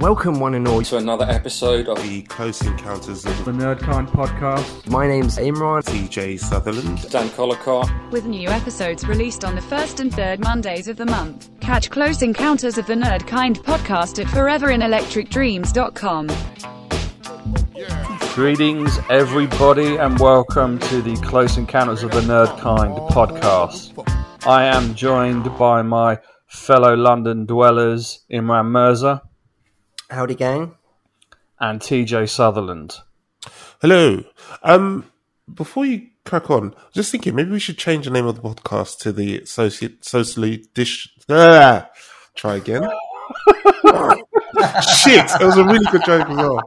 Welcome, one and all. to another episode of The Close Encounters of The Nerdkind Podcast. My name's Imran. TJ Sutherland. Dan Collicott. with new episodes released on the first and third Mondays of the month. Catch Close Encounters of the Nerd Kind podcast at foreverinelectricdreams.com. Greetings, everybody, and welcome to the Close Encounters of the Nerd Kind podcast. I am joined by my fellow London dwellers, Imran Mirza Howdy, gang. and TJ Sutherland. Hello. Um, before you crack on, just thinking maybe we should change the name of the podcast to the Soci- Socially Dish. Ah, try again. Shit, that was a really good joke as well.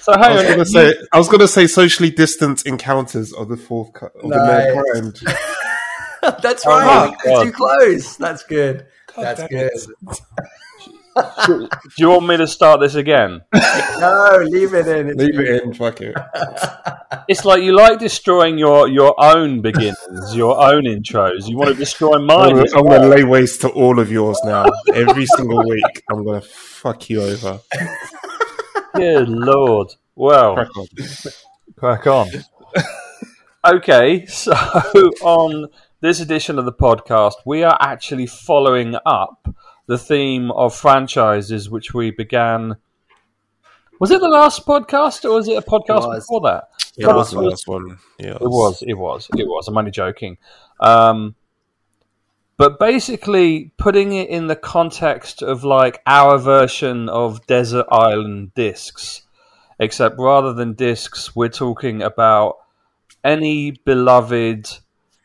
So, I was gonna on, say, I was gonna say socially distant encounters of the fourth cu- of Nice. the Nerd Kind. That's Oh right. my God. Too close. That's good. That's good. Do you want me to start this again? No, leave it in. It's Leave it in, fuck it. It's like you like destroying your, your own beginnings, your own intros. You want to destroy I'm mine. I'm gonna lay waste to all of yours now. Every single week, I'm gonna fuck you over. Good lord. Well, Crack on. Crack on. okay, so on this edition of the podcast, we are actually following up the theme of franchises which we began. Was it the last podcast or was it a podcast was. before that? Yeah, that was the last one. Yeah, It was, it was, it was. I'm only joking. Um, but basically, putting it in the context of like our version of Desert Island discs, except rather than discs, we're talking about any beloved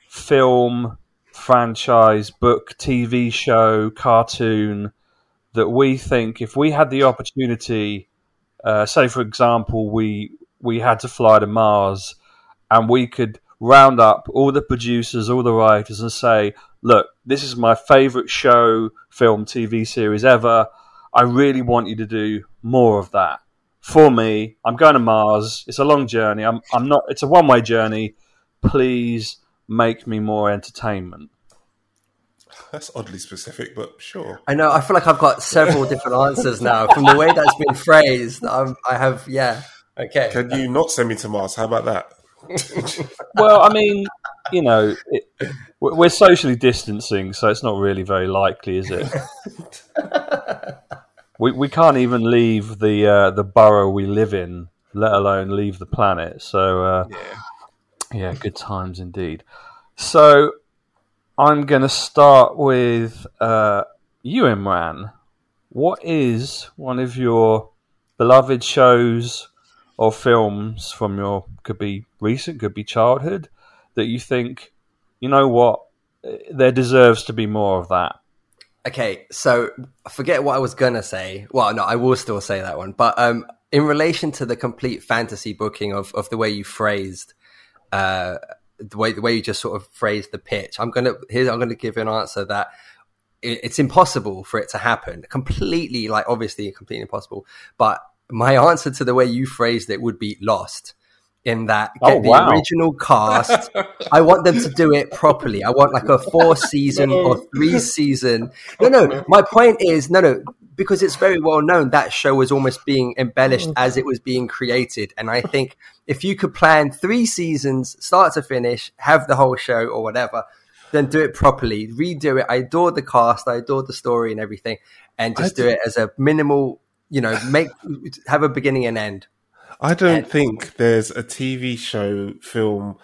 film, franchise, book, TV show, cartoon that we think if we had the opportunity, uh, say for example, we we had to fly to Mars and we could round up all the producers, all the writers, and say, look, this is my favorite show, film, TV series ever. I really want you to do more of that for me. I'm going to Mars. It's a long journey. I'm, I'm not. It's a one way journey. Please make me more entertainment. That's oddly specific, but sure. I know. I feel like I've got several different answers now from the way that's been phrased. I'm, I have, yeah. Okay. Can you not send me to Mars? How about that? Well, I mean, you know, it, we're we're socially distancing, so it's not really very likely, is it? we we can't even leave the uh, the borough we live in, let alone leave the planet. So, uh, yeah, good times indeed. So, I'm going to start with uh, you, Imran. What is one of your beloved shows or films from your could be recent, could be childhood that you think, you know what, there deserves to be more of that. Okay, so forget what I was gonna say. Well, no, I will still say that one. But um, in relation to the complete fantasy booking of, of the way you phrased, uh, the way the way you just sort of phrased the pitch, I'm gonna here I'm gonna give you an answer that it, it's impossible for it to happen. Completely, like obviously, completely impossible. But my answer to the way you phrased it would be lost. In that, oh, get Oh, the wow. original cast. I want them to do it properly. I want like a four season or three season. No, no. My point is, no, no, because it's very well known that show was almost being embellished as it was being created. And I think if you could plan three seasons, start to finish, have the whole show or whatever, then do it properly, redo it. I adore the cast, I adore the story and everything, and just do it as a minimal, you know, make have a beginning and end. I don't think there's a TV show, film,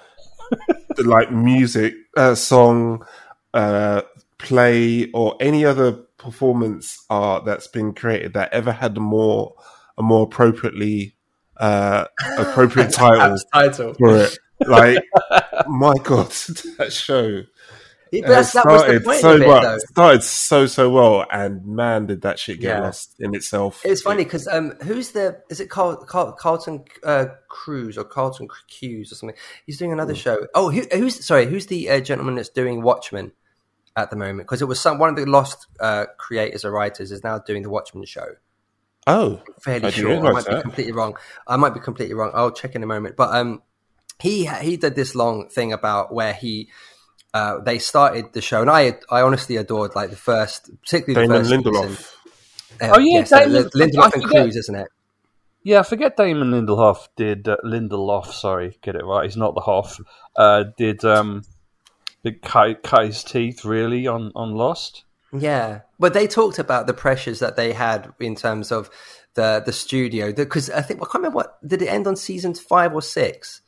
like music, uh, song, uh, play, or any other performance art that's been created that ever had a more a more appropriately uh, appropriate title Title. for it. Like, my God, that show. That's, that was the point so of it, well. though. Started so so well, and man, did that shit get Yeah. lost in itself. It's funny because um, who's the? Is it Carl, Carl, Carlton uh, Cruz or Carlton Hughes or something? He's doing another show. Oh, who, who's sorry? Who's the uh, gentleman that's doing Watchmen at the moment? Because it was some one of the lost uh, creators or writers is now doing the Watchmen show. Oh, Fairly I sure. I might be completely wrong. I might be completely wrong. I'll check in a moment. But um, he he did this long thing about where he. Uh, they started the show, and I I honestly adored like the first, particularly the Damon first season. Lindelof. Uh, Oh, yeah, so Damon- the- Lindelof and forget- Cruz, isn't it? Yeah, I forget Damon Lindelof did uh, Lindelof. Sorry, get it right. He's not the Hoff. Uh, did um, did cut, cut his teeth really on on Lost? Yeah, but they talked about the pressures that they had in terms of the the studio because I think I can't remember what did it end on season five or six,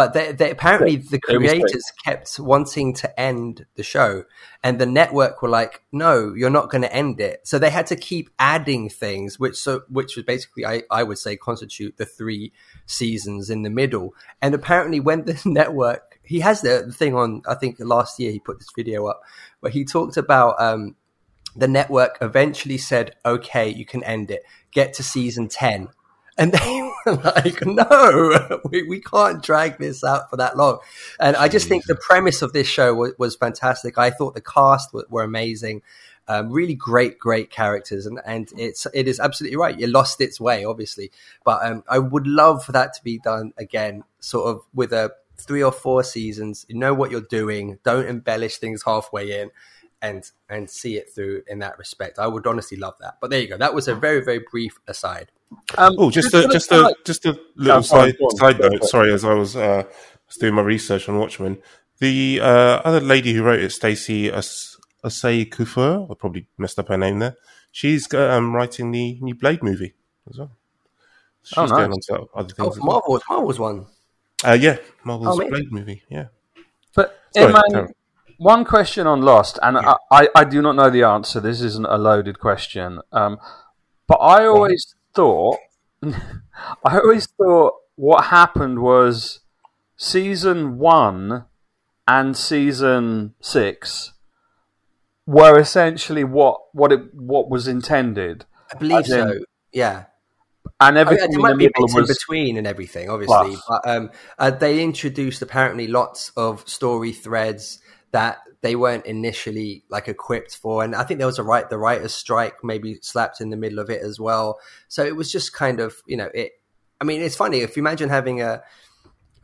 but they, they apparently the was six. creators kept wanting to end the show, and the network were like, "No, you're not going to end it." So they had to keep adding things, which so which was basically I I would say constitute the three seasons in the middle. And apparently, when the network he has the, the thing on, I think last year he put this video up where he talked about. um the network eventually said, okay, you can end it. Get to season 10. And they were like, no, we, we can't drag this out for that long. And I just think the premise of this show was, was fantastic. I thought the cast were, were amazing. Um, really great, great characters, and and it's it is absolutely right. It lost its way, obviously, but um, I would love for that to be done again, sort of with a three or four seasons. You know what you're doing. Don't embellish things halfway in and and see it through in that respect. I would honestly love that. But there you go. That was a very very brief aside. Um, Oh, just a just a just a little go side on, side note. for. Sorry, as I was uh, was doing my research on Watchmen, the uh, other lady who wrote it, Stacey As- Asay Kufuor, I probably messed up her name there. She's um, writing the new Blade movie as well. She's Oh, nice. going on to other Oh, things. as well. Marvel's Marvel's one. Uh, yeah, Marvel's Oh. Blade movie. Yeah. But Sorry, Iman, Tara. one question on Lost, and I, I, I do not know the answer. This isn't a loaded question. Um, but I always thought, I always thought what happened was season one and season six were essentially what what it what was intended, I believe in- so. Yeah. and I mean, everything there in might the be bits in between and everything, obviously. Plus. But um, uh, they introduced apparently lots of story threads that they weren't initially like equipped for, and I think there was a right the writers' strike maybe slapped in the middle of it as well. So it was just kind of you know it. I mean, it's funny if you imagine having a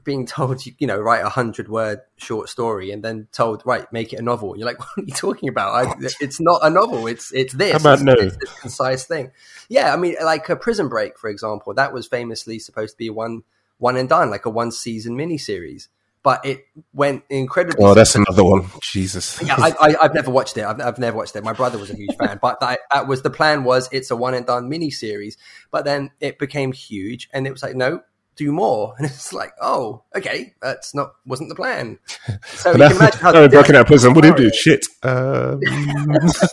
being told you you know write a hundred word short story and then told right make it a novel. You're like, what are you talking about? I, it's not a novel. It's it's this. How about it's, no? it's this concise thing. Yeah, I mean, like a Prison Break, for example, that was famously supposed to be one one and done, like a one season miniseries, but it went incredibly. Oh, that's another one. Jesus. yeah, I, I, I've never watched it. I've, I've never watched it. My brother was a huge fan, but that, that was the plan. Was it's a one and done mini series, but then it became huge, and it was like, no, do more, and it's like, oh, okay, that's not wasn't the plan. So you can imagine how broken out prison. What do you do? Shit. Um,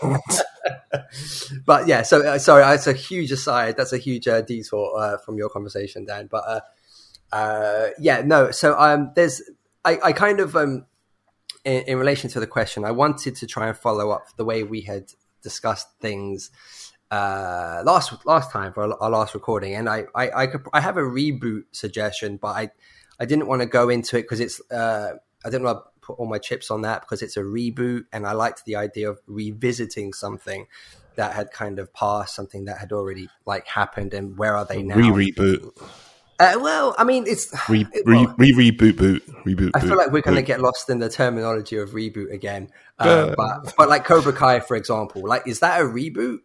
but yeah, so uh, sorry, it's a huge aside. That's a huge uh, detour uh, from your conversation, Dan. But uh, uh, yeah, no. So um, there's, I, I kind of um, in, in relation to the question, I wanted to try and follow up the way we had discussed things uh, last last time for our, our last recording, and I I, I, could, I have a reboot suggestion, but I I didn't want to go into it because it's uh, I didn't want to put all my chips on that because it's a reboot, and I liked the idea of revisiting something that had kind of passed, something that had already like happened, and where are they now? re reboot. Uh, well, I mean, it's re, re, well, re, reboot boot. Reboot. I feel like we're going to get lost in the terminology of reboot again. Uh, but but like Cobra Kai, for example, like is that a reboot?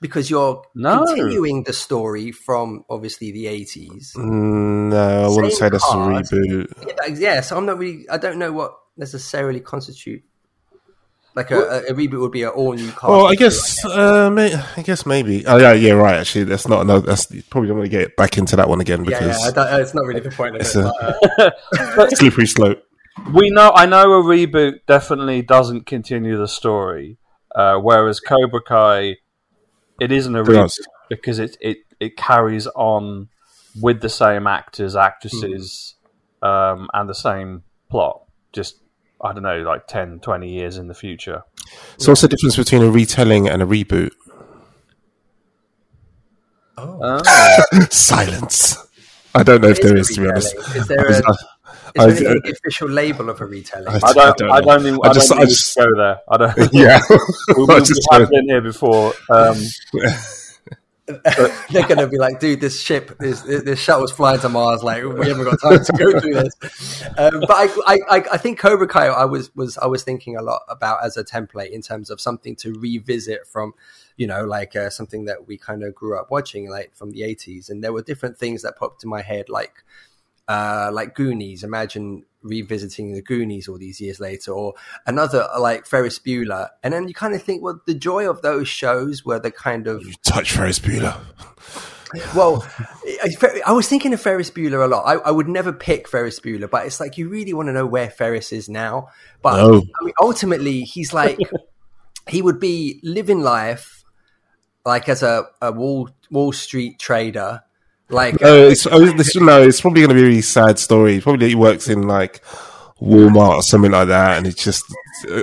Because you're No. continuing the story from obviously the eighties. Mm, No, I wouldn't say that's a reboot. Yeah, yeah, so I'm not really. I don't know what necessarily constitute like a, a, a reboot would be an all new cast. Well, I guess, uh, may, I guess maybe. Oh yeah, yeah, right. Actually, that's not. No, that's probably don't want to get back into that one again because yeah, I it's not really the point of it. It's a- but, uh, slippery slope. we know I know a reboot definitely doesn't continue the story, uh, whereas Cobra Kai it isn't a reboot does. because it, it it carries on with the same actors, actresses, um, and the same plot. Just I don't know, like 10, 20 years in the future. So, what's the difference between a retelling and a reboot? Oh. Silence. I don't know if there is is, a to be honest. retelling. Is there I was- is was- there any official label of a retelling? I- I don't. don't I know. don't. Even, I I just- don't I just- go there. I don't. yeah, we, we, I just we have been here before. Um, They're going to be like, dude, this ship, this, this shuttle's flying to Mars. Like, we haven't got time to go through this. Um, but I, I, I, think Cobra Kai, I was, was, I was thinking a lot about as a template in terms of something to revisit from, you know, like uh, something that we kind of grew up watching, like from the eighties. And there were different things that popped in my head, like uh, like Goonies. Imagine revisiting the Goonies all these years later, or another like Ferris Bueller. And then you kind of think, well, the joy of those shows were the kind of Touch Ferris Bueller. well, I, I was thinking of Ferris Bueller a lot. I, I, would never pick Ferris Bueller, but it's like you really want to know where Ferris is now. But No. I mean, ultimately, he's like he would be living life like as a, a Wall Wall Street trader. Like No, it's, this, no, it's probably going to be a really sad story. Probably he works in like Walmart or something like that, and it's just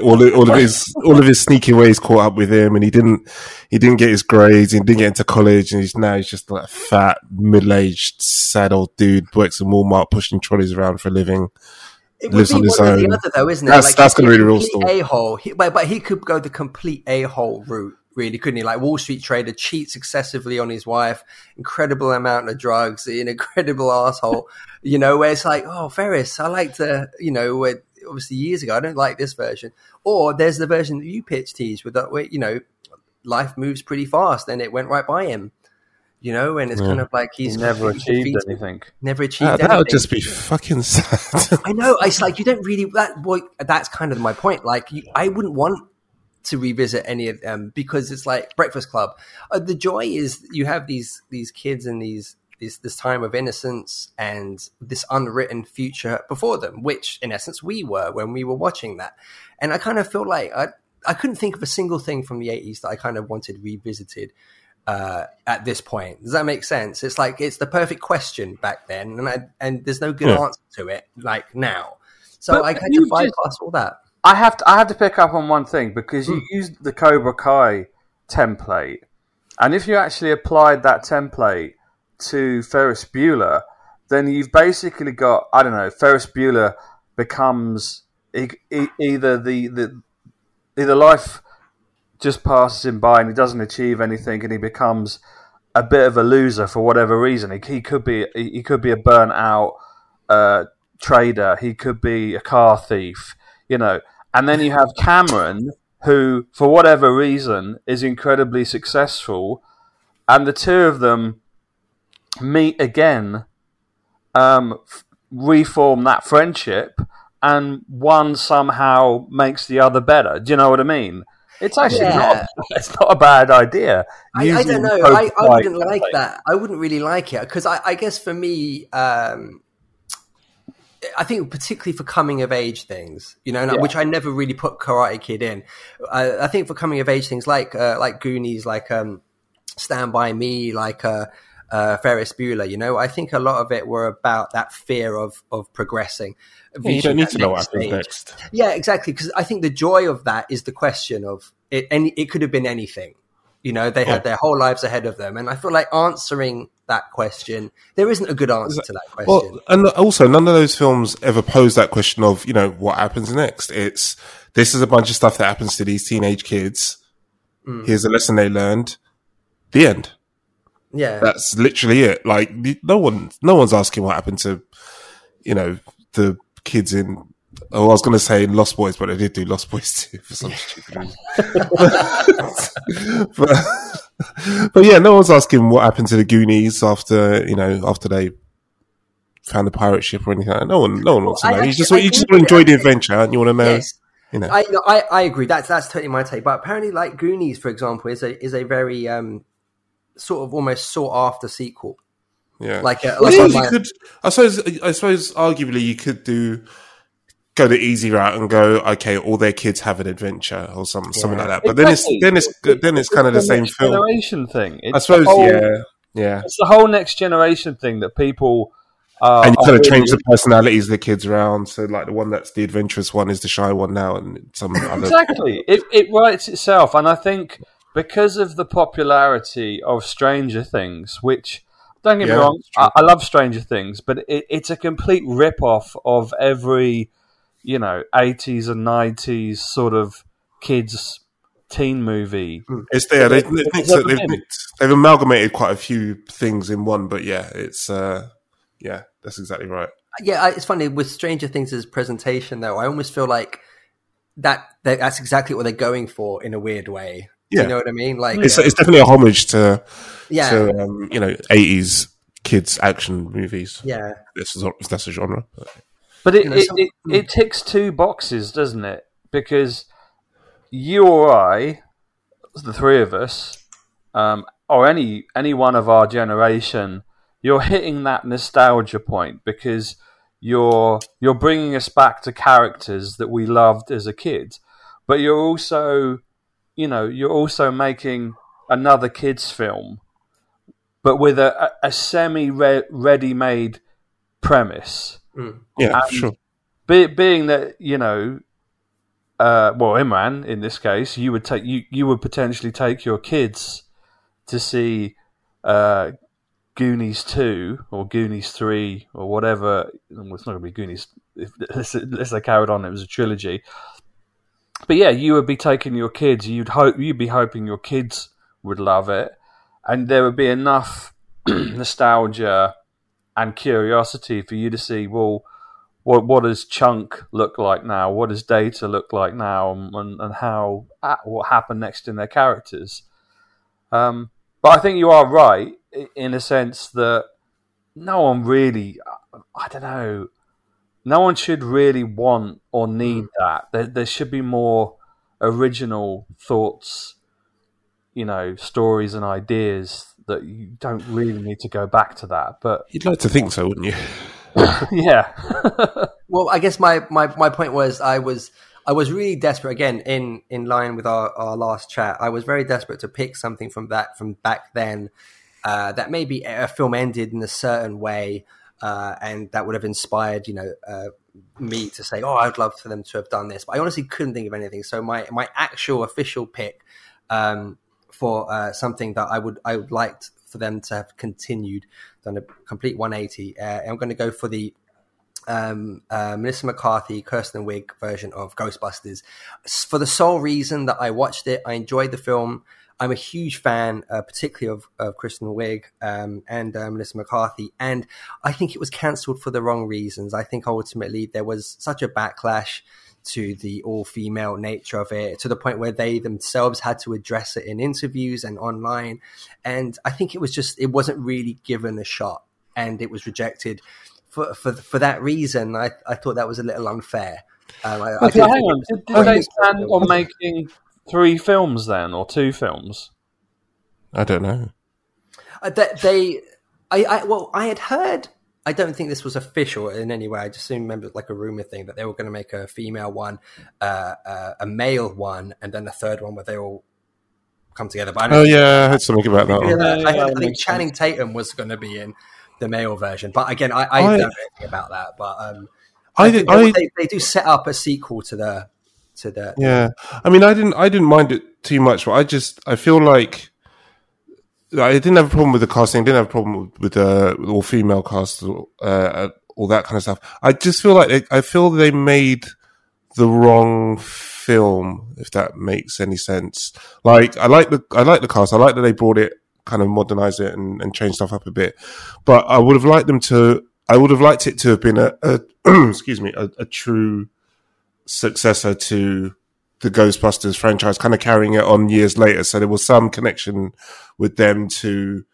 all of, all of his all of his sneaky ways caught up with him, and he didn't he didn't get his grades, and didn't get into college, and he's now he's just like a fat middle aged sad old dude works in Walmart pushing trolleys around for a living. It lives would on be his one or own. the other, though, isn't it? That's- that's gonna be the real story. A-hole. But, but he could go the complete a-hole route, really, couldn't he? Like Wall Street trader cheats excessively on his wife, incredible amount of drugs, an incredible asshole. you know, where it's like, oh, Ferris, I like to, you know, where, obviously years ago, I don't like this version. Or there's the version that you pitched, Tease, with that, where you know, life moves pretty fast, and it went right by him. You know, and it's kind of like he's He's never completely achieved defeated- anything. Never achieved That, that would just be fucking sad. I know. It's like you don't really. That boy. That's kind of my point. Like you, I wouldn't want to revisit any of them because it's like Breakfast Club. Uh, the joy is you have these these kids and these this this time of innocence and this unwritten future before them, which in essence we were when we were watching that. And I kind of feel like I I couldn't think of a single thing from the eighties that I kind of wanted revisited uh, at this point. Does that make sense? It's like it's the perfect question back then, and I, and there's no good Yeah. answer to it like now. So But I kind of bypass all that. I have to I have to pick up on one thing because you Hmm. used the Cobra Kai template, and if you actually applied that template to Ferris Bueller, then you've basically got I don't know Ferris Bueller becomes e- e- either the, the either life just passes him by and he doesn't achieve anything and he becomes a bit of a loser for whatever reason. He, he could be he he could be a burnt out uh, trader. He could be a car thief. You know, and then you have Cameron, who for whatever reason is incredibly successful, and the two of them meet again, um, f- reform that friendship, and one somehow makes the other better. Do you know what I mean? It's actually Yeah. not. It's not a bad idea. I, I don't know. I, I wouldn't like that. I wouldn't really like it because I, I guess for me, um, I think particularly for coming of age things, you know, Yeah. which I never really put Karate Kid in. I, I think for coming of age things like uh, like Goonies, like um, Stand by Me, like uh, uh, Ferris Bueller, you know, I think a lot of it were about that fear of of progressing. you don't need to know what happens next. Yeah, exactly. Because I think the joy of that is the question of it. Any, it could have been anything. You know, they Yeah. had their whole lives ahead of them, and I feel like answering that question, there isn't a good answer to that question. Well, and also none of those films ever pose that question of you know what happens next. It's this is a bunch of stuff that happens to these teenage kids. Mm. Here's a lesson they learned. The end. yeah, That's literally it. Like no one, no one's asking what happened to, you know, the kids in. Oh, I was going to say Lost Boys, but I did do Lost Boys too for some stupid reason. but, but yeah, no one's asking what happened to the Goonies after you know after they found the pirate ship or anything. Like. No one, no one wants Well, to I know. You just actually- you just want to enjoy the adventure, and you want to know. yes. You know, I, I I agree. That's that's totally my take. But apparently, like Goonies, for example, is a is a very um sort of almost sought after sequel. yeah. Like a, Well, like yeah, you could. I suppose. I suppose. Arguably, you could do go the easy route and go. Okay, all their kids have an adventure or something, something like that. But Exactly. then it's then it's then it's kind of the same next film. generation thing. It's I suppose. the whole, Yeah. Yeah. It's the whole next generation thing that people. Uh, And you kind of really- change the personalities of the kids around. So, like the one that's the adventurous one is the shy one now, and some other. exactly. It it writes itself, and I think because of the popularity of Stranger Things, which don't get Yeah, me wrong. I, I love Stranger Things, but it, it's a complete rip off of every you know eighties and nineties sort of kids teen movie. It's there. They, they've, It's mixed, it- they've, they've amalgamated quite a few things in one, but yeah, it's uh, yeah, that's exactly right. yeah, it's funny with Stranger Things' presentation though. I almost feel like that, that that's exactly what they're going for in a weird way. Yeah. you know what I mean? Like, It's, it's definitely a homage to, yeah, to um, you know, eighties kids action movies. yeah, This is if that's a genre. But it, You know, it, some- it, it ticks two boxes, doesn't it? Because you or I, the three of us, um, or any any one of our generation, you're hitting that nostalgia point because you're you're bringing us back to characters that we loved as a kid, but you're also, you know, you're also making another kids film, but with a, a, a semi ready made premise Yeah, And- sure. be, being that you know, uh, well, Imran in this case, you would take you you would potentially take your kids to see uh, Goonies two or Goonies three or whatever. Well, it's not going to be Goonies. If, unless, unless they carried on, it was a trilogy. But yeah, you would be taking your kids. You'd hope you'd be hoping your kids would love it, and there would be enough nostalgia and curiosity for you to see. Well, what what does Chunk look like now? What does Data look like now? And and how uh, what happened next in their characters? Um, but I think you are right in a sense that no one really, I don't know, no one should really want or need that. There, there should be more original thoughts, you know, stories and ideas that you don't really need to go back to that. But You'd like to think so, wouldn't you? yeah, Well, I guess my, my, my point was I was I was really desperate again in in line with our, our last chat. I was very desperate to pick something from that from back then uh, that maybe a film ended in a certain way uh, and that would have inspired you know uh, me to say, oh, I'd love for them to have done this. But I honestly couldn't think of anything. So my my actual official pick um, for uh, something that I would I would like for them to have continued, done a complete 180. Uh, I'm going to go for the um, uh, Melissa McCarthy, Kirsten Wiig version of Ghostbusters. For the sole reason that I watched it, I enjoyed the film. I'm a huge fan, uh, particularly of, of Kristen Wiig um, and uh, Melissa McCarthy, and I think it was cancelled for the wrong reasons. I think ultimately there was such a backlash to the all-female nature of it, to the point where they themselves had to address it in interviews and online, and I think it was just it wasn't really given a shot, and it was rejected for for for that reason. I I thought that was a little unfair. Um, I, I Okay, hang on. it Did, did they plan on making three films then, or two films? I don't know. Uh, that they, I, I, well, I had heard. I don't think this was official in any way. I just remember like a rumor thing that they were going to make a female one, uh, uh, a male one, and then a third one where they all come together. But I don't Oh think- yeah, I heard something about that. Yeah, One. I, yeah, heard- I that think makes Channing Tatum was going to be in the male version, but again, I, I I- don't know anything about that. But um, I I, think I they, they do set up a sequel to the to the yeah. I mean, I didn't. I didn't mind it too much, but I just. I feel like. I didn't have a problem with the casting. Didn't have a problem with, uh, all female cast, uh, all that kind of stuff. I just feel like they, I feel they made the wrong film, if that makes any sense. Like I like the I like the cast. I like that they brought it, kind of modernized it and, and changed stuff up a bit. But I would have liked them to. I would have liked it to have been a, a excuse me a, a true successor to the Ghostbusters franchise, kind of carrying it on years later. So there was some connection with them to,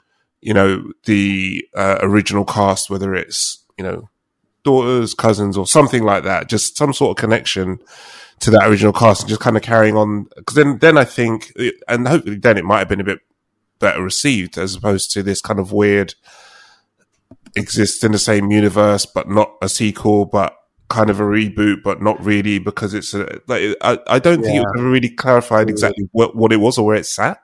you know, the uh, original cast, whether it's, you know, daughters, cousins, or something like that. Just some sort of connection to that original cast and just kind of carrying on. Because then, then I think, and hopefully then it might have been a bit better received as opposed to this kind of weird exists in the same universe, but not a sequel, but kind of a reboot, but not really because it's a, like, I, I don't think it was ever really clarified exactly what, what it was or where it sat.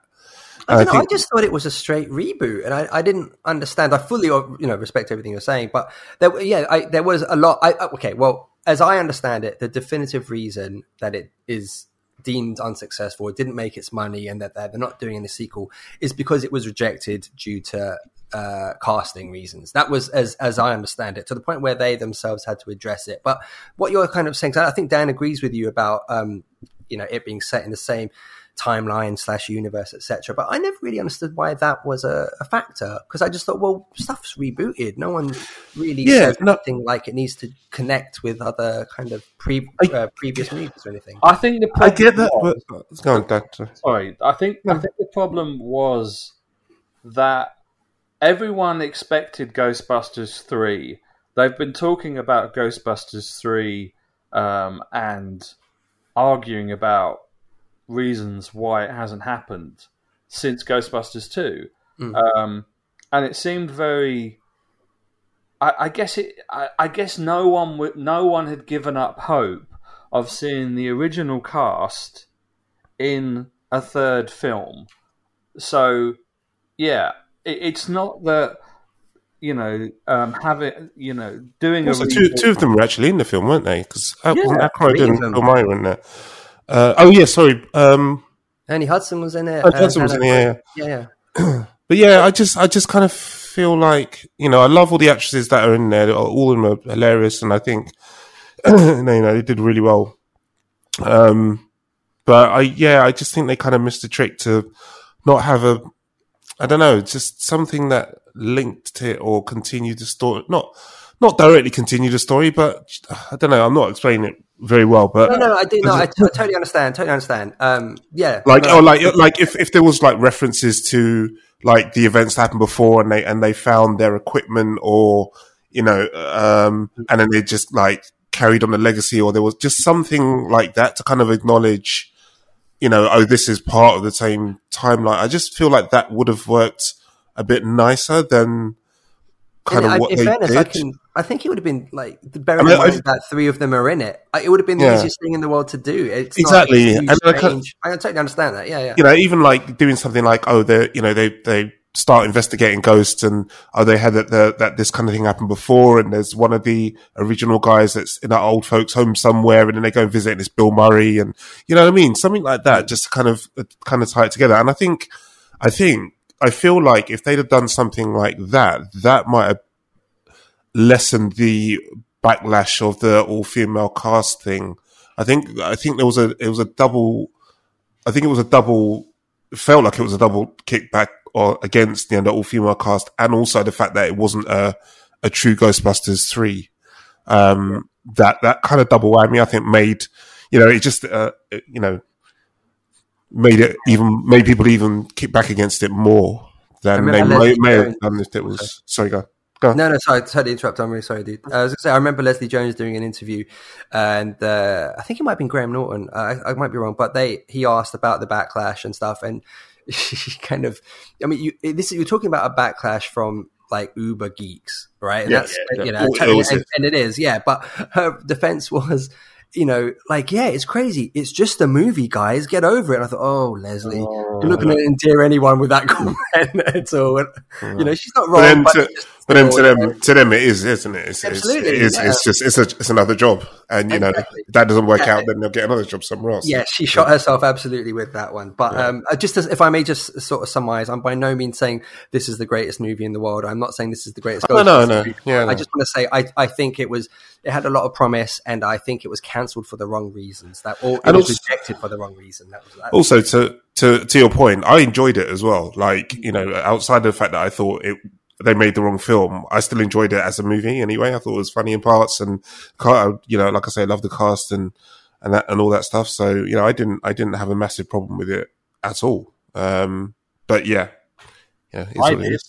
I, know, I just thought it was a straight reboot, and I, I didn't understand. I fully, uh, you know, respect everything you're saying, but there, yeah, I, there was a lot. I, uh, okay, well, as I understand it, the definitive reason that it is deemed unsuccessful, it didn't make its money, and that they're, they're not doing any sequel, is because it was rejected due to uh, casting reasons. That was, as as I understand it, to the point where they themselves had to address it. But what you're kind of saying, I think Dan agrees with you about, um, you know, it being set in the same timeline slash universe, etc. But I never really understood why that was a, a factor because I just thought, well, stuff's rebooted. No one really Yeah, says no- anything like it needs to connect with other kind of pre, uh, previous movies or anything. I think the I get that, was- but let's go on, Dan. sorry. Sorry, I think I think the problem was that everyone expected Ghostbusters three. They've been talking about Ghostbusters three um, and arguing about reasons why it hasn't happened since Ghostbusters two, um, and it seemed very. I, I guess it. I, I guess no one would. No one had given up hope of seeing the original cast in a third film. So, yeah, it, it's not that you know um, having you know doing Also, a two, two of them were actually in the film, weren't they? Because uh, Yeah, wasn't Aykroyd three of and. Bill Murray were in there. Uh, oh yeah, sorry. Um, Ernie Hudson was in it. Oh, Hudson was and- in it, yeah, yeah. but yeah, I just, I just kind of feel like you know, I love all the actresses that are in there. All of them are hilarious, and I think you know they did really well. Um, but I, yeah, I just think they kind of missed the trick to not have a, I don't know, just something that linked it or continued the story. Not, not directly continue the story, but I don't know. I'm not explaining it very well, but No, no, I do. No, I, t- I totally understand. Totally understand. Um, yeah, like no, or like like if, if there was like references to like the events that happened before and they and they found their equipment or you know um and then they just like carried on the legacy or there was just something like that to kind of acknowledge you know oh this is part of the same timeline i just feel like that would have worked a bit nicer than kind And of I- what in they fairness, did I can. I think it would have been like bearing I mean, in mind that three of them are in it. It would have been the Yeah. easiest thing in the world to do. It's Exactly. And I can't- I totally understand that. Yeah, yeah. you know, even like doing something like, oh, they, you know, they, they start investigating ghosts and, oh, they had that, that this kind of thing happened before. And there's one of the original guys that's in that old folks home somewhere. And then they go and visit and it's Bill Murray. And you know what I mean? Something like that, just to kind of, uh, kind of tie it together. And I think, I think, I feel like if they'd have done something like that, that might have lessened the backlash of the all female cast thing. I think, I think there was a, it was a double, I think it was a double. Felt like it was a double kickback or against you know, the all female cast, and also the fact that it wasn't a a true Ghostbusters three. Um, that that kind of double whammy, I think, made you know it just uh, it, you know made it even made people even kick back against it more than they may, may have done if it was. Sorry, go. Go. No, no, sorry, totally interrupt. I'm really sorry, dude. Uh, I was going to say, I remember Leslie Jones doing an interview, and uh, I think it might have been Graham Norton. Uh, I, I might be wrong, but they he asked about the backlash and stuff, and kind of, I mean, you eh, this you're talking about a backlash from like Uber geeks, right? And Yeah, that's yeah, you know, Oh, it and, and it is, yeah. But her defense was. You know, like, yeah, it's crazy. It's just a movie, guys. Get over it. And I thought, oh, Leslie, you're not oh. going to endear anyone with that comment at all. You know, she's not But wrong. then, but to, just but then to still, you know, them, to them, it is, isn't it? It's, it's, Absolutely, it is, yeah. it's just, it's, a, it's another job, and you know, if that doesn't work Yeah. out, then they'll get another job somewhere else. Yeah, she shot herself absolutely with that one. But um, uh, just as, if I may just sort of summarize, I'm by no means saying this is the greatest movie in the world. I'm not saying this is the greatest. Oh, no, no. movie. Yeah, I just want to say I, I think it was it had a lot of promise, and I think it was cancelled for the wrong reasons. That or it was rejected for the wrong reason. That was that. also to to to your point, I enjoyed it as well. Like you know, outside of the fact that I thought it they made the wrong film, I still enjoyed it as a movie anyway. I thought it was funny in parts, and you know, like I say, I love the cast and and that and all that stuff. So you know, I didn't I didn't have a massive problem with it at all. Um, but yeah, yeah, it's I did.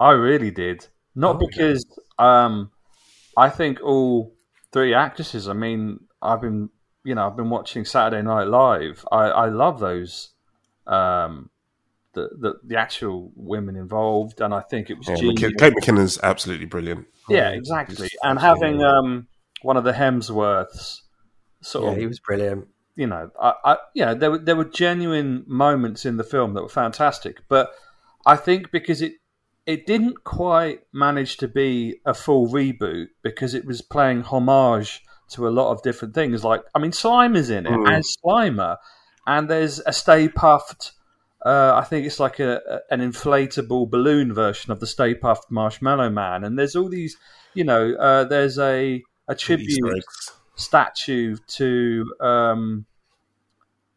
I really did. Not Oh, because um, I think all three actresses. I mean, I've been you know I've been watching Saturday Night Live. I, I love those um, the, the the actual women involved, and I think it was Yeah, genius. McK- Kate McKinnon's absolutely brilliant. yeah, exactly. He's And having um, one of the Hemsworths sort yeah, of he was brilliant. you know, I, I you know, there were there were genuine moments in the film that were fantastic, but I think because it it didn't quite manage to be a full reboot because it was playing homage to a lot of different things. Like, I mean, Slime is in it Mm. as Slimer, and there's a Stay Puft. Uh, I think it's like a, a- an inflatable balloon version of the Stay Puft Marshmallow Man, and there's all these, you know, uh, there's a a tribute statue to um,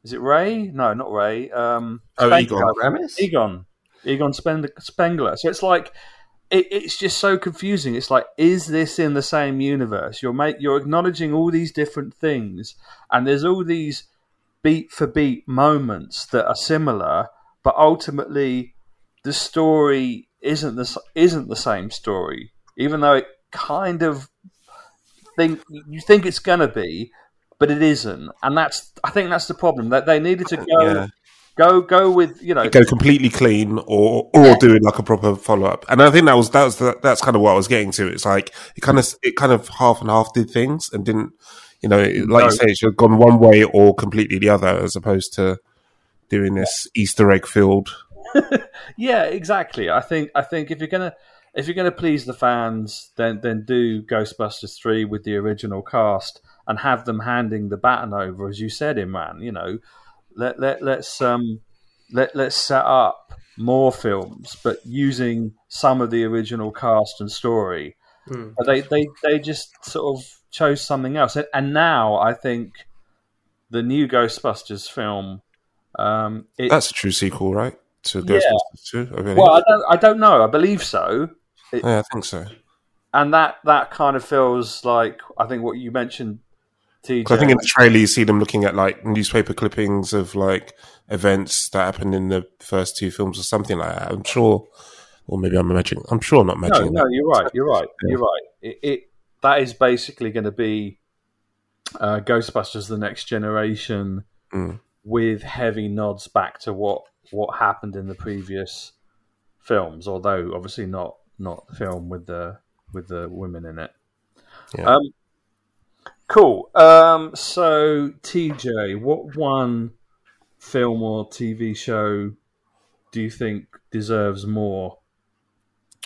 is it Ray? No, not Ray. Um, Oh, Spengler. Egon. Ramis? Egon, Egon Spend- Spengler. So it's like it, it's just so confusing. It's like, is this in the same universe? You're make, you're acknowledging all these different things, and there's all these beat for beat moments that are similar, but ultimately the story isn't the isn't the same story, even though it kind of think you think it's gonna be, but it isn't, and that's I think that's the problem that they needed to go Yeah. go go with you know go completely clean or or doing like a proper follow up. And I think that was that was the, that's kind of what I was getting to. It's like it kind of it kind of half and half did things and didn't you know like No. you say it should have gone one way or completely the other as opposed to doing this Easter egg filled. Yeah, exactly. I think I think if you're gonna if you're gonna please the fans, then then do Ghostbusters three with the original cast and have them handing the baton over, as you said, Imran. You know, let let let's um let let's set up more films, but using some of the original cast and story. But they they they just sort of chose something else, and, and now I think the new Ghostbusters film. Um, it, That's a true sequel, right? To Yeah. Ghostbusters two. I believe. well, I don't, I don't know. I believe so, yeah, I think so. and that that kind of feels like I think what you mentioned, TJ. I think in the trailer you see them looking at like newspaper clippings of like events that happened in the first two films or something like that. I'm sure, or maybe I'm imagining. I'm sure I'm not no, imagining. no, that. you're right. You're right. You're right. It, it that is basically going to be uh, Ghostbusters: The Next Generation Mm. With heavy nods back to what what happened in the previous films, although obviously not not the film with the with the women in it. Yeah. Um, cool. Um, so TJ, what one film or TV show do you think deserves more?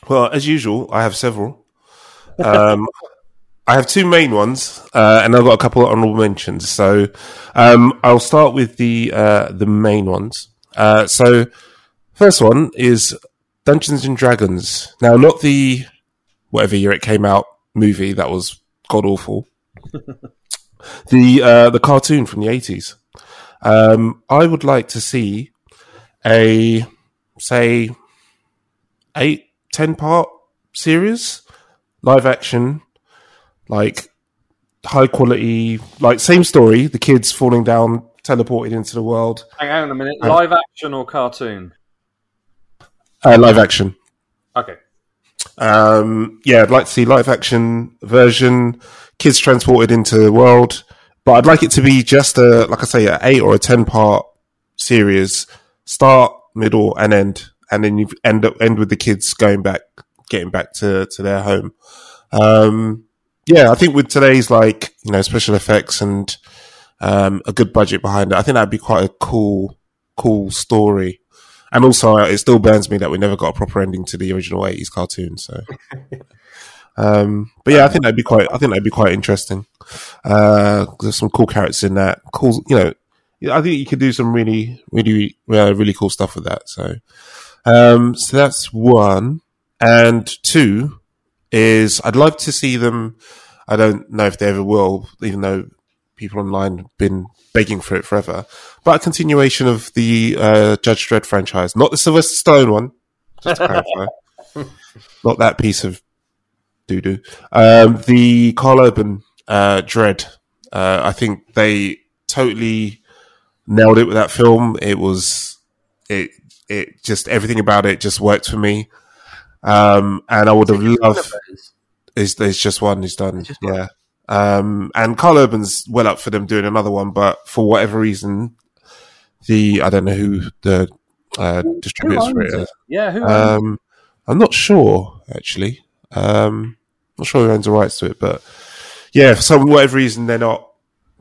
Well, as usual, I have several. Um, I have two main ones, uh, and I've got a couple of honorable mentions. So um, I'll start with the uh, the main ones. Uh, so first one is Dungeons and Dragons. Now, not the whatever year it came out movie that was god awful. the uh, the cartoon from the eighties. Um, I would like to see a say eight, ten part series, live action, like high quality, like same story. The kids falling down, teleported into the world. Hang on a minute. Live action or cartoon? Uh, live action. Okay. Um, yeah, I'd like to see live action version, kids transported into the world, but I'd like it to be just a, like I say, a eight or a 10 part series, start, middle and end. And then you end up, end with the kids going back, getting back to, to their home. Um, yeah, I think with today's like, you know, special effects and, um, a good budget behind it, I think that'd be quite a cool, cool story. And also, uh, it still burns me that we never got a proper ending to the original '80s cartoon. So, um, but yeah, I think that'd be quite. I think that'd be quite interesting. Uh, there's some cool characters in that. Cool, you know. I think you could do some really, really, uh, really cool stuff with that. So, um, so that's one, and two is I'd love to see them. I don't know if they ever will, even though people online have been begging for it forever. But a continuation of the uh, Judge Dredd franchise, not the Sylvester Stone one, just to clarify, not that piece of doo doo. Um, the Karl Urban uh, Dredd. Uh, I think they totally nailed it with that film. It was it it just everything about it just worked for me. Um, and I would have loved. Is there's just one he's done? one. yeah. Um, and Karl Urban's well up for them doing another one, but for whatever reason, the I don't know who the uh, Who distributors for owns it. Yeah, who? owns Um, I'm not sure actually. Um, not sure who owns the rights to it, but yeah, for some whatever reason they're not.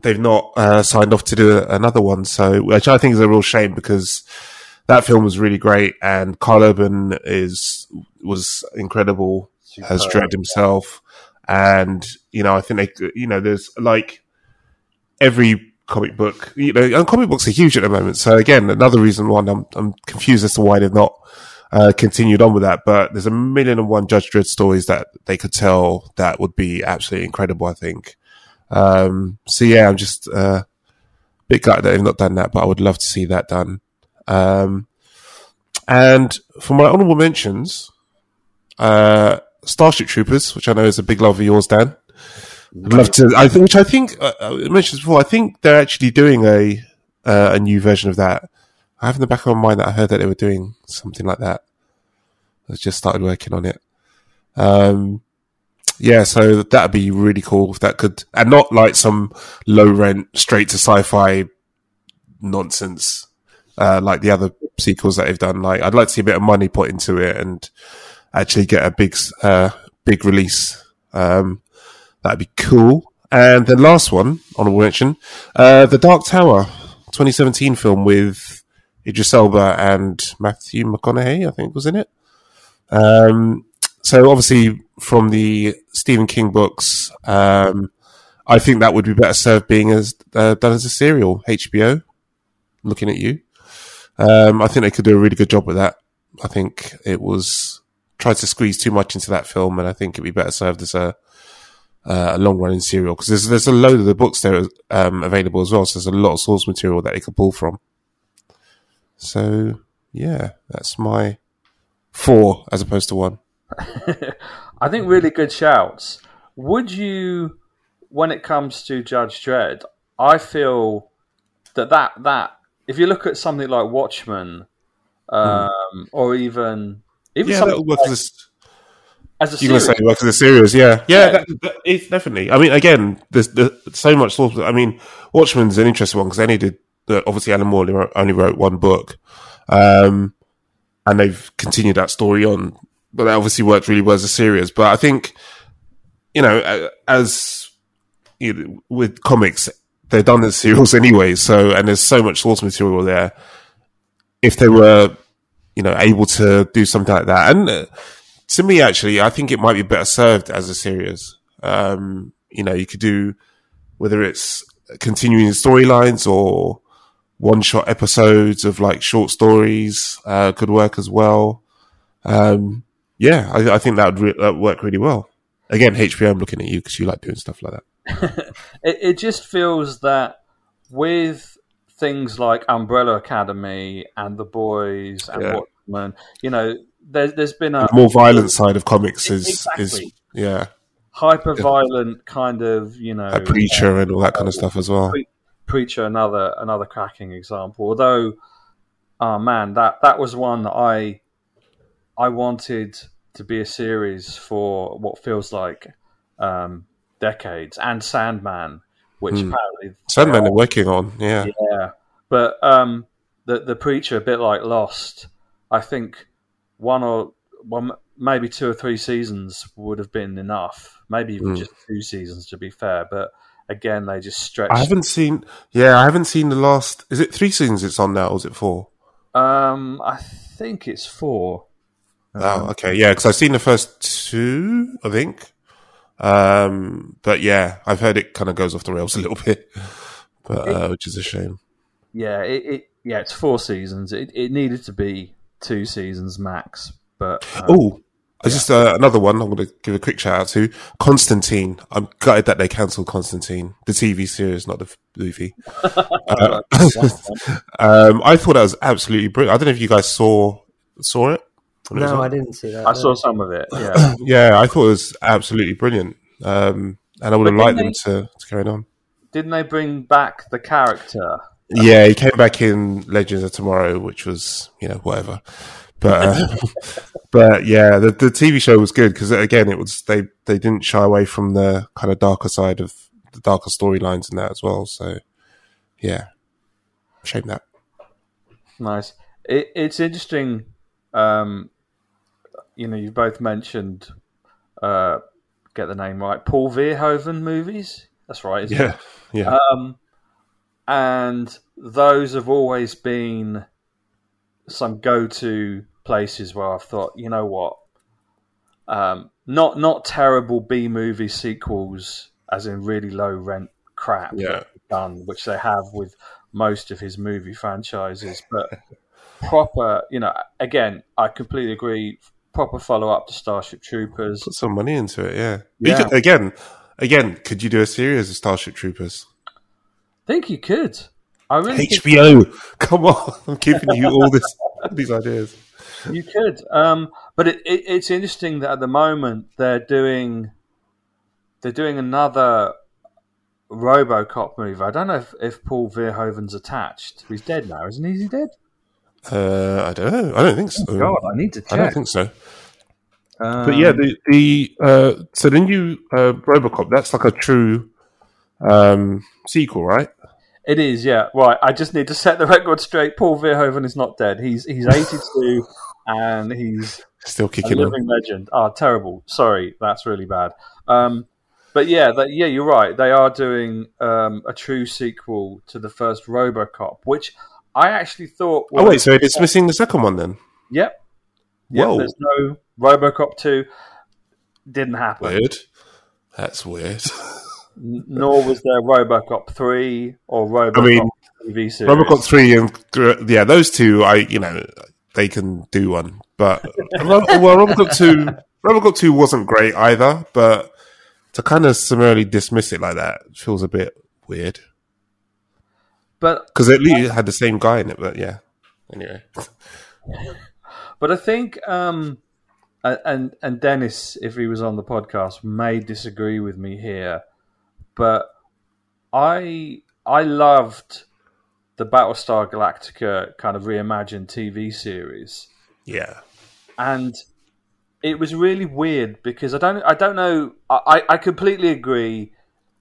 They've not uh, signed off to do another one, so which I think is a real shame because that film was really great, and Karl Urban is was incredible as Superb. Dredd himself, and you know I think they you know there's like every comic book you know and comic books are huge at the moment. So again, another reason why I'm I'm confused as to why they've not uh, continued on with that. But there's a million and one Judge Dredd stories that they could tell that would be absolutely incredible. I think. Um, so yeah, I'm just uh, bit gutted that they've not done that, but I would love to see that done. Um, and for my honourable mentions, uh, Starship Troopers, which I know is a big love of yours, Dan. I'd love to. I think, which I think uh, I mentioned this before. I think they're actually doing a uh, a new version of that. I have in the back of my mind that I heard that they were doing something like that. I just started working on it. Um, yeah, so that'd be really cool if that could, and not like some low rent, straight to sci-fi nonsense uh, like the other sequels that they've done. Like, I'd like to see a bit of money put into it and actually get a big, uh, big release. Um, that'd be cool. And the last one, honorable mention, uh, The Dark Tower, 2017 film with Idris Elba and Matthew McConaughey, I think was in it. Um, so obviously from the Stephen King books, um, I think that would be better served being as uh, done as a serial. HBO, looking at you. Um, I think they could do a really good job with that. I think it was tried to squeeze too much into that film, and I think it'd be better served as a, uh, a long running serial because there's there's a load of the books there um, available as well. So there's a lot of source material that they could pull from. So yeah, that's my four as opposed to one. I think really good shouts. Would you, when it comes to Judge Dredd, I feel that that that if you look at something like Watchmen, um, mm. or even even yeah, something work like, as, as a you're series, say work as a series, yeah, yeah, Yeah. That, that, it's definitely. I mean, again, there's, there's so much source. I mean, Watchmen's an interesting one because they only did. Uh, obviously, Alan Moore only wrote, one book, um, and they've continued that story on. But that obviously worked really well as a series. But I think, you know, as you know, with comics, they're done as serials anyway. So, and there's so much source material there. If they were, you know, able to do something like that, and uh, to me, actually, I think it might be better served as a series. Um, you know, you could do whether it's continuing storylines or one shot episodes of like short stories uh, could work as well. Um, yeah, I, I think that would re- that would work really well. Again, HBO, I'm looking at you because you like doing stuff like that. it, it just feels that with things like Umbrella Academy and The Boys and Yeah. Watchmen, you know, there's there's been a The more violent side of comics is Exactly. is yeah, hyper violent kind of you know a preacher and all that kind of stuff as well. Pre- preacher another another cracking example although oh man that that was one that i i wanted to be a series for what feels like um decades and sandman which Hmm. apparently Sandman they're working on, yeah. yeah but um the the preacher a bit like lost i think one or one maybe two or three seasons would have been enough maybe even Hmm. just two seasons to be fair but again they just stretched I haven't seen, yeah, I haven't seen the last. Is it three seasons it's on now, or is it four? Um, I think it's four. Oh, okay, yeah, because I've seen the first two, I think. Um, but yeah, I've heard it kind of goes off the rails a little bit, but uh, which is a shame. Yeah, it, it yeah, it's four seasons. It it needed to be two seasons max, but um, Oh, I just uh, another one. I'm going to give a quick shout out to Constantine. I'm gutted that they cancelled Constantine, the TV series, not the movie. Uh, um, I thought that was absolutely brilliant. I don't know if you guys saw saw it. When it was No. I didn't see that. I no. saw some of it. Yeah, Yeah, I thought it was absolutely brilliant. Um, and I would have liked didn't them to, to carry on. didn't they bring back the character? Yeah, he came back in Legends of Tomorrow, which was you know whatever. But uh, but yeah, the the TV show was good because again, it was they they didn't shy away from the kind of darker side of the darker storylines in that as well. So yeah, shame that. Nice. It, it's interesting. Um, you know, you've both mentioned uh, get the name right. Paul Verhoeven movies. That's right. isn't it? Yeah, yeah, Um, and those have always been some go-to places where I've thought, you know what, um, not not terrible B movie sequels, as in really low rent crap Yeah. done, which they have with most of his movie franchises, but proper, you know, again, I completely agree. Proper follow up to Starship Troopers. put some money into it. Yeah, Yeah. could- again, again, could you do a series of Starship Troopers? I think you could. I really HBO. Come on, I'm giving you all this, these ideas. you could, um, but it, it, it's interesting that at the moment they're doing they're doing another RoboCop movie. I don't know if, if Paul Verhoeven's attached. He's dead now, isn't he? Is he dead? Uh, I don't know. I don't think so. God, I need to check. I don't think so. Um, But yeah, the the uh, so the new uh, RoboCop that's like a true um, sequel, right? It is, yeah. Right. I just need to set the record straight. Paul Verhoeven is not dead. He's he's 82 and he's Still a kicking on. living legend. Oh, terrible. Sorry, that's really bad. Um, but yeah, that, yeah, you're right. They are doing um, a true sequel to the first RoboCop, which I actually thought. Was, Oh wait, so it's missing the second one then? Yep. Yep. Whoa. There's no RoboCop 2. Didn't happen. Weird. That's weird. Nor was there RoboCop 3 or RoboCop I mean, TV series. RoboCop three and yeah, those two, I you know, they can do one, but well, RoboCop two, RoboCop two wasn't great either, but to kind of summarily dismiss it like that feels a bit weird But because at least it had the same guy in it. But yeah, anyway, But I think, um, and and Dennis, if he was on the podcast, may disagree with me here, but I I loved the Battlestar Galactica kind of reimagined TV series, yeah, and it was really weird because I don't I don't know I, I completely agree.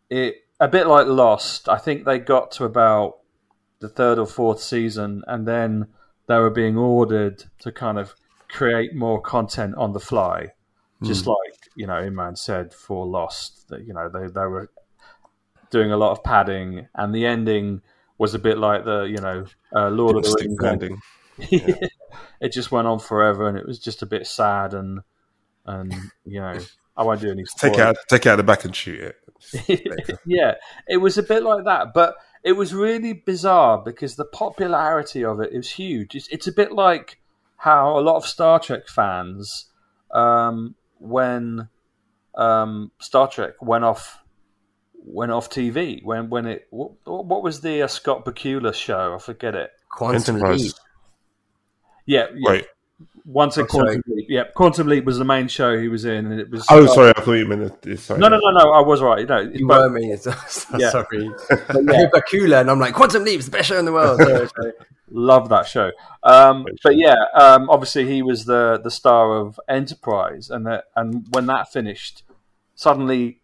It a bit like Lost. I think they got to about the third or fourth season, and then they were being ordered to kind of create more content on the fly, just like you know Imran said for Lost. That you know they they were doing a lot of padding, and the ending was a bit like the you know uh, Lord of the Rings. landing. it just went on forever, and it was just a bit sad and and you know I won't do any. Take out, take out the back and shoot it. yeah, it was a bit like that, but it was really bizarre because the popularity of it is huge. It's, it's a bit like how a lot of Star Trek fans, um, when um, Star Trek went off went off TV when when it what, what was the uh, Scott Bakula show? I forget it. Quantum Enterprise. Leap. Yeah, yeah. Wait. Once a Oh, sorry. Quantum Leap. Yeah, Quantum Leap was the main show he was in, and it was. Oh, sorry, I thought you meant. The, sorry. No, no, no, no. I was right. No, You but- were me. So, Yeah. Sorry. I hear Bakula and I'm like, Quantum Leap's the best show in the world. Sorry, sorry. Love that show. Um, but yeah, um, obviously he was the the star of Enterprise, and that and when that finished, suddenly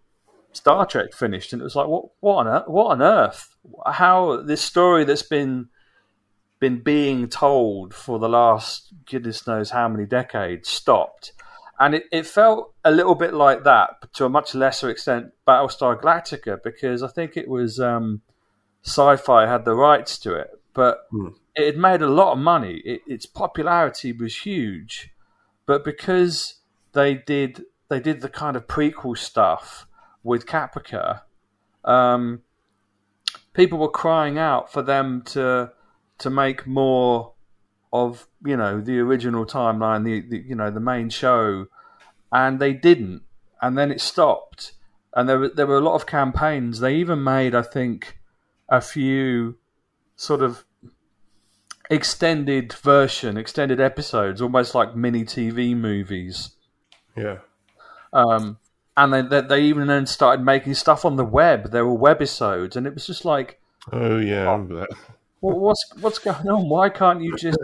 Star Trek finished, and it was like, what what on earth? What on earth? How this story that's been been being told for the last goodness knows how many decades stopped. And it, it felt a little bit like that, but to a much lesser extent, Battlestar Galactica, because I think it was um, sci-fi had the rights to it, but it had made a lot of money. It, its popularity was huge, but because they did they did the kind of prequel stuff with Caprica, um, people were crying out for them to to make more of you know the original timeline, the, the you know the main show, and they didn't, and then it stopped. And there were there were a lot of campaigns. They even made, I think, a few sort of extended version, extended episodes, almost like mini TV movies. Yeah. Um, and they, they they even then started making stuff on the web. There were webisodes, and it was just like, Oh yeah, I remember that. Well, what's what's going on? Why can't you just,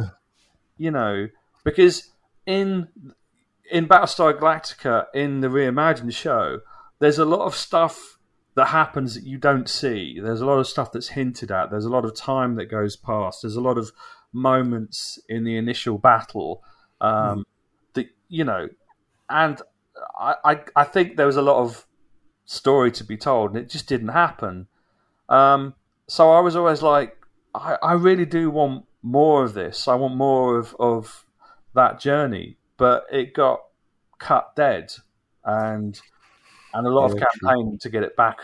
you know, because in in Battlestar Galactica in the reimagined show, there's a lot of stuff that happens that you don't see. There's a lot of stuff that's hinted at. There's a lot of time that goes past. There's a lot of moments in the initial battle um, that you know, and I, I I think there was a lot of story to be told, and it just didn't happen. Um, so I was always like, I, I really do want more of this. I want more of, of that journey, but it got cut dead, and and a lot of Yeah, true. campaigning to get it back,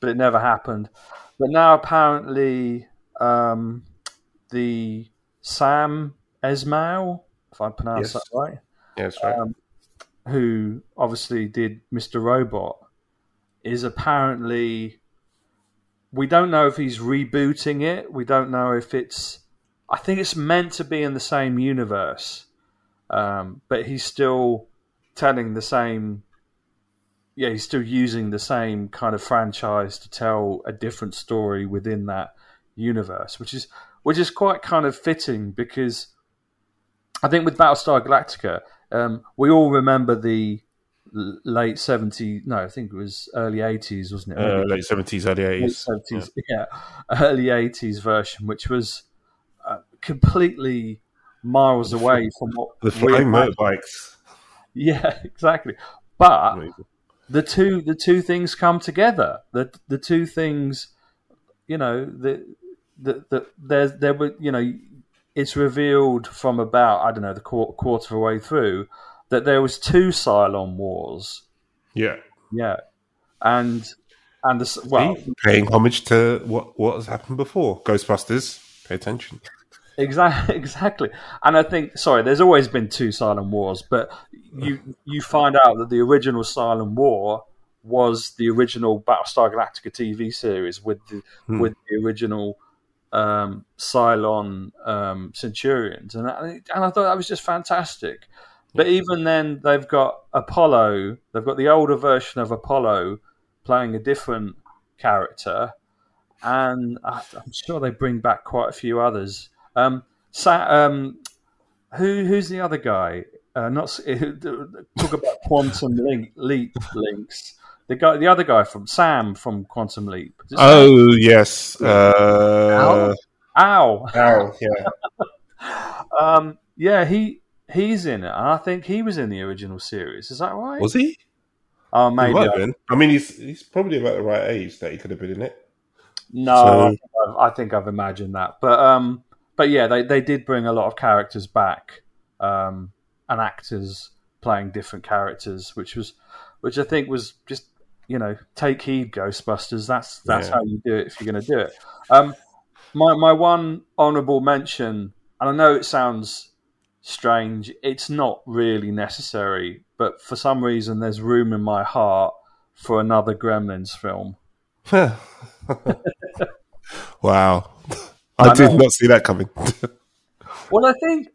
but it never happened. But now apparently, um, the Sam Esmail, if I pronounce Yes. that right, Yeah, that's right. um, who obviously did Mr. Robot, is apparently we don't know if he's rebooting it. We don't know if it's. I think it's meant to be in the same universe, um, but he's still telling the same. Yeah, he's still using the same kind of franchise to tell a different story within that universe, which is which is quite kind of fitting because I think with Battlestar Galactica, um, we all remember the late 70s, no, I think it was early 80s, wasn't it? Uh, late seventies, early late eighties. 70s, yeah. early 80s version, which was uh, completely miles away from what The flying motorbikes. Yeah, exactly. But Amazing. the two the two things come together. The the two things, you know, the the, the there's there were you know, it's revealed from about I don't know the quarter, quarter of the way through that there was two Cylon wars. Yeah. Yeah, and and the, well, paying homage to what what has happened before. Ghostbusters. Pay attention. Exactly, exactly. And I think, sorry, there's always been two Cylon Wars, but you you find out that the original Cylon War was the original Battlestar Galactica TV series with the Hmm. with the original um, Cylon um, Centurions, and I, and I thought that was just fantastic. But even then, they've got Apollo. They've got the older version of Apollo playing a different character, and I- I'm sure they bring back quite a few others. Um, Sa- um, who who's the other guy? Uh, not s- talk about quantum link, leap links. The guy, the other guy from Sam from Quantum Leap. Is it Sam? Oh yes. Uh, Ow! Al, yeah. Um, yeah, he he's in it, and I think he was in the original series. Is that right? Was he? Oh, maybe. might. I mean, he's he's probably about the right age that he could have been in it. No, So- I, think I've, I think I've imagined that, but um, but yeah, they they did bring a lot of characters back, um, and actors playing different characters, which was, which I think was just you know take heed, Ghostbusters. That's that's Yeah. how you do it if you're going to do it. Um, my my one honourable mention, and I know it sounds strange, it's not really necessary, but for some reason there's room in my heart for another Gremlins film. wow. I, I did know. not see that coming. Well, I think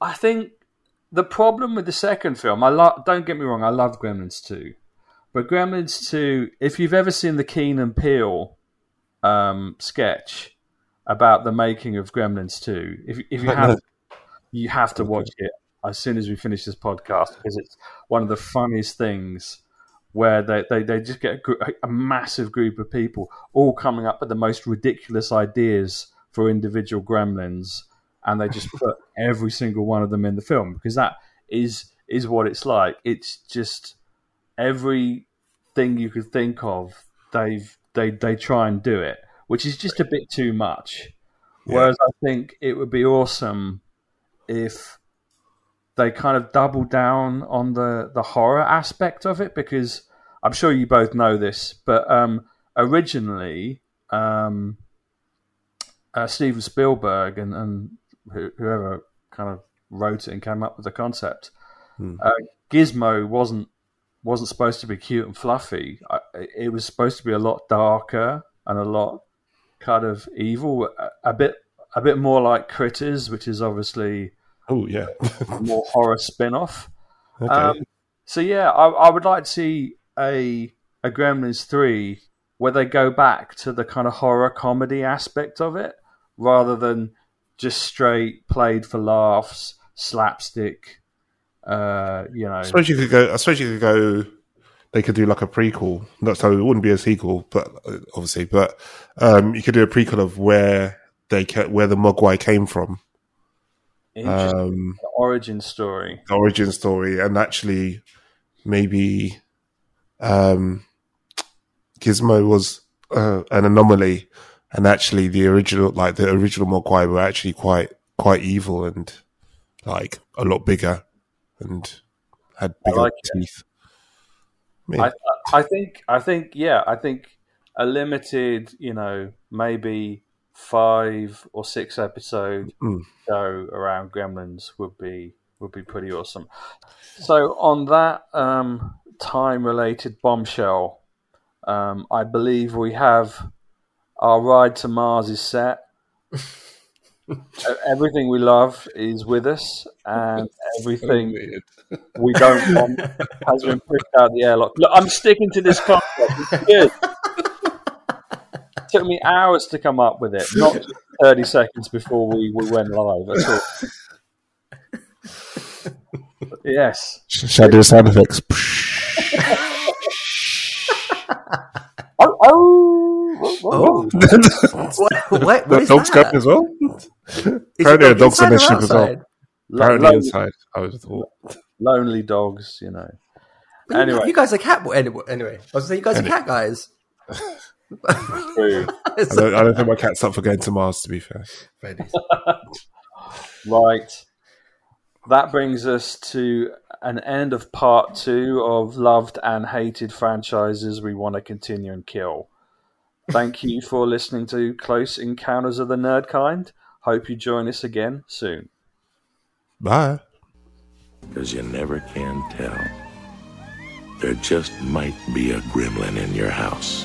I think the problem with the second film, I lo- don't get me wrong, I love Gremlins two, but Gremlins two, if you've ever seen the Key and Peele um, sketch about the making of Gremlins two, if if you have, you have to watch it as soon as we finish this podcast because it's one of the funniest things where they, they, they just get a, a massive group of people all coming up with the most ridiculous ideas for individual gremlins and they just put every single one of them in the film because that is is what it's like. It's just everything you could think of they've they they try and do it which is just a bit too much. Whereas i think it would be awesome if they kind of double down on the the horror aspect of it because I'm sure you both know this, but um, originally um, uh, Steven Spielberg and, and whoever kind of wrote it and came up with the concept, uh, Gizmo wasn't wasn't supposed to be cute and fluffy. I, it was supposed to be a lot darker and a lot kind of evil, a, a bit a bit more like Critters, which is obviously oh yeah. more horror spin off. okay. Um, so yeah, I, I would like to see a a Gremlins three where they go back to the kind of horror comedy aspect of it, rather than just straight played for laughs, slapstick. Uh, you know, I suppose you could go. I suppose you could go. They could do like a prequel. Not so it wouldn't be a sequel, but obviously, but um, you could do a prequel of where they ca- where the Mogwai came from, um, origin story. the origin story, and actually maybe um, Gizmo was uh, an anomaly, and actually the original, like the original Mogwai, were actually quite quite evil and like a lot bigger and had bigger like teeth. I, I think, I think, yeah, I think a limited, you know, maybe five or six episode Mm. show around Gremlins would be would be pretty awesome. So on that um, time related bombshell, um, I believe we have Our ride to Mars is set. Everything we love is with us, and everything Weird. we don't want has been pushed out the airlock. Look, I'm sticking to this concept. It's good. Took me hours to come up with it, not 30 seconds before we, we went live. That's all. yes. Shall I do sound effects? Oh, oh, Oh, what, what, what is Dogs that? coming as well. Apparently, a dog dog's inside or initiative as well. Apparently, Lonely, inside. I would have thought. lonely dogs, you know. But Anyway. you guys are cat. Anyway, anyway, I was saying you guys are cat guys. True. I don't, I don't think my cat's up for going to Mars. To be fair, Right. That brings us to an end of part two of loved and hated franchises we want to continue and kill. Thank you for listening to Close Encounters of the Nerd Kind. Hope you join us again soon. bye. Because you never can tell. There just might be a gremlin in your house.